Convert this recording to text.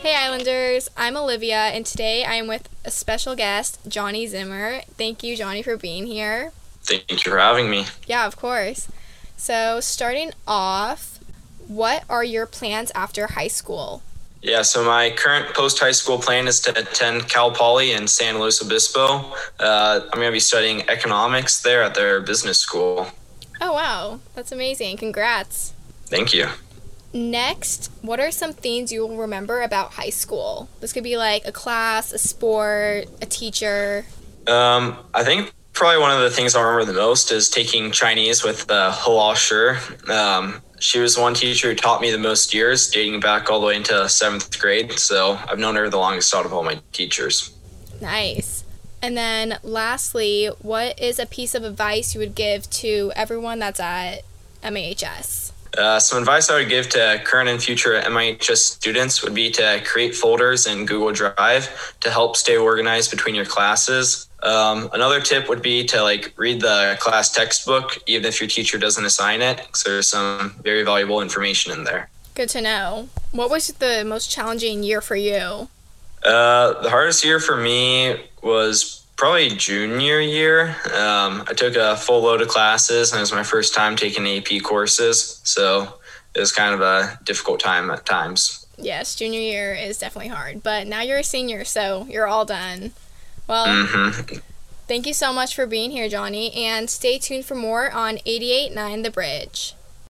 Hey Islanders, I'm Olivia, and today I am with a special guest, Jonny Zimmer. Thank you, Jonny, for being here. Thank you for having me. Yeah, of course. So, starting off, what are your plans after high school? Yeah, so my current post high school plan is to attend Cal Poly in San Luis Obispo. Uh, I'm going to be studying economics there at their business school. Oh, wow. That's amazing. Congrats. Thank you. Next, what are some things you will remember about high school? This could be like a class, a sport, a teacher. Um, I think probably one of the things I remember the most is taking Chinese with uh, Halal. Um, she was one teacher who taught me the most years, dating back all the way into seventh grade. So I've known her the longest out of all my teachers. Nice. And then lastly, what is a piece of advice you would give to everyone that's at MIHS? Uh, some advice I would give to current and future MIHS students would be to create folders in Google Drive to help stay organized between your classes. Um, another tip would be to like read the class textbook, even if your teacher doesn't assign it, because there's some very valuable information in there. Good to know. What was the most challenging year for you? Uh, the hardest year for me was probably junior year. Um, I took a full load of classes, and it was my first time taking AP courses. So it was kind of a difficult time at times. Yes, junior year is definitely hard, but now you're a senior, so you're all done. Well, hmm thank you so much for being here, Jonny, and stay tuned for more on 88.9 The Bridge.